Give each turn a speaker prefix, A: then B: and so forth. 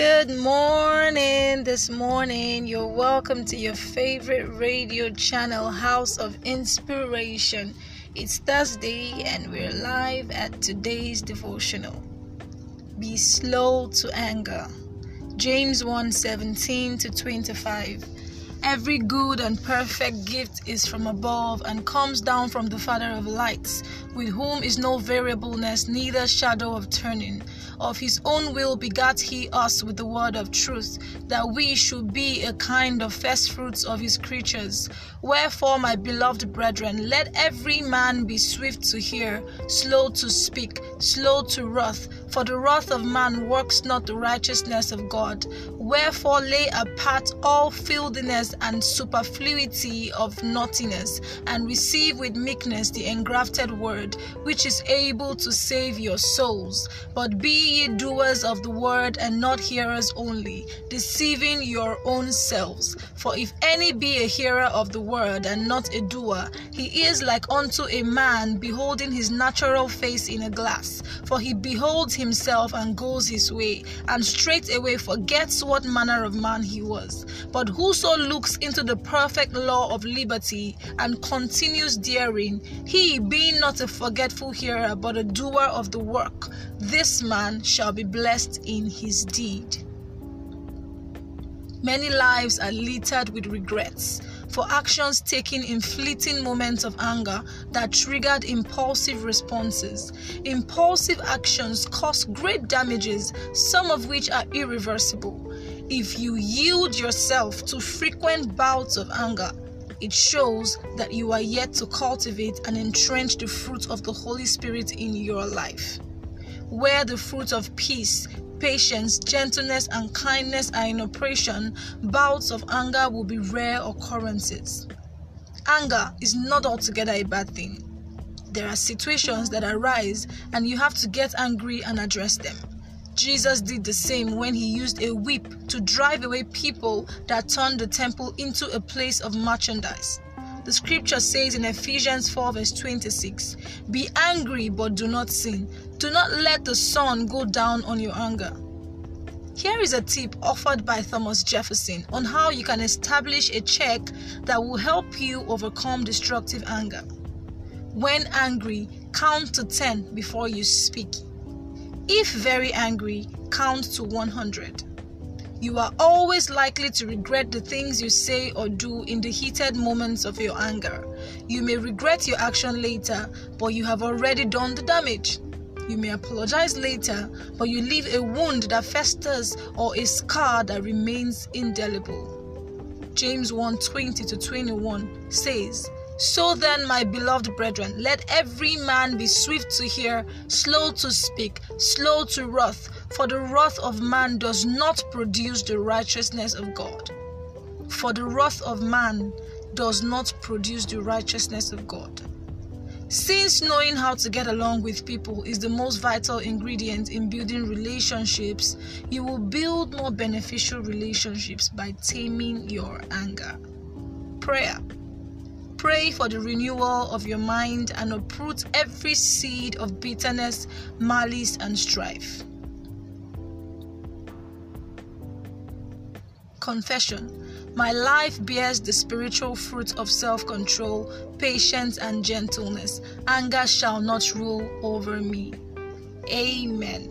A: Good morning. This morning, you're welcome to your favorite radio channel, House of Inspiration. It's Thursday, and we're live at today's devotional. Be slow to anger. James 1 17 to 25. Every good and perfect gift is from above and comes down from the Father of lights, with whom is no variableness, neither shadow of turning. Of his own will begat he us with the word of truth, that we should be a kind of first fruits of his creatures. Wherefore, my beloved brethren, let every man be swift to hear, slow to speak, slow to wrath, for the wrath of man works not the righteousness of God. Wherefore, lay apart all filthiness and superfluity of naughtiness, and receive with meekness the engrafted word, which is able to save your souls. But be ye doers of the word, and not hearers only, deceiving your own selves. For if any be a hearer of the word, and not a doer, he is like unto a man beholding his natural face in a glass. For he beholds himself and goes his way, and straightway forgets what manner of man he was. But whoso looks into the perfect law of liberty and continues daring, he being not a forgetful hearer but a doer of the work, this man shall be blessed in his deed. Many lives are littered with regrets for actions taken in fleeting moments of anger that triggered impulsive responses. Impulsive actions cause great damages, some of which are irreversible. If you yield yourself to frequent bouts of anger, it shows that you are yet to cultivate and entrench the fruit of the Holy Spirit in your life. Where the fruit of peace, patience, gentleness, and kindness are in operation, bouts of anger will be rare occurrences. Anger is not altogether a bad thing. There are situations that arise, and you have to get angry and address them. Jesus did the same when he used a whip to drive away people that turned the temple into a place of merchandise. The scripture says in Ephesians 4, verse 26 Be angry, but do not sin. Do not let the sun go down on your anger. Here is a tip offered by Thomas Jefferson on how you can establish a check that will help you overcome destructive anger. When angry, count to 10 before you speak. If very angry, count to 100. You are always likely to regret the things you say or do in the heated moments of your anger. You may regret your action later, but you have already done the damage. You may apologize later, but you leave a wound that festers or a scar that remains indelible. James 1 20 to 21 says, so then, my beloved brethren, let every man be swift to hear, slow to speak, slow to wrath, for the wrath of man does not produce the righteousness of God. For the wrath of man does not produce the righteousness of God. Since knowing how to get along with people is the most vital ingredient in building relationships, you will build more beneficial relationships by taming your anger. Prayer. Pray for the renewal of your mind and uproot every seed of bitterness, malice, and strife. Confession My life bears the spiritual fruit of self control, patience, and gentleness. Anger shall not rule over me. Amen.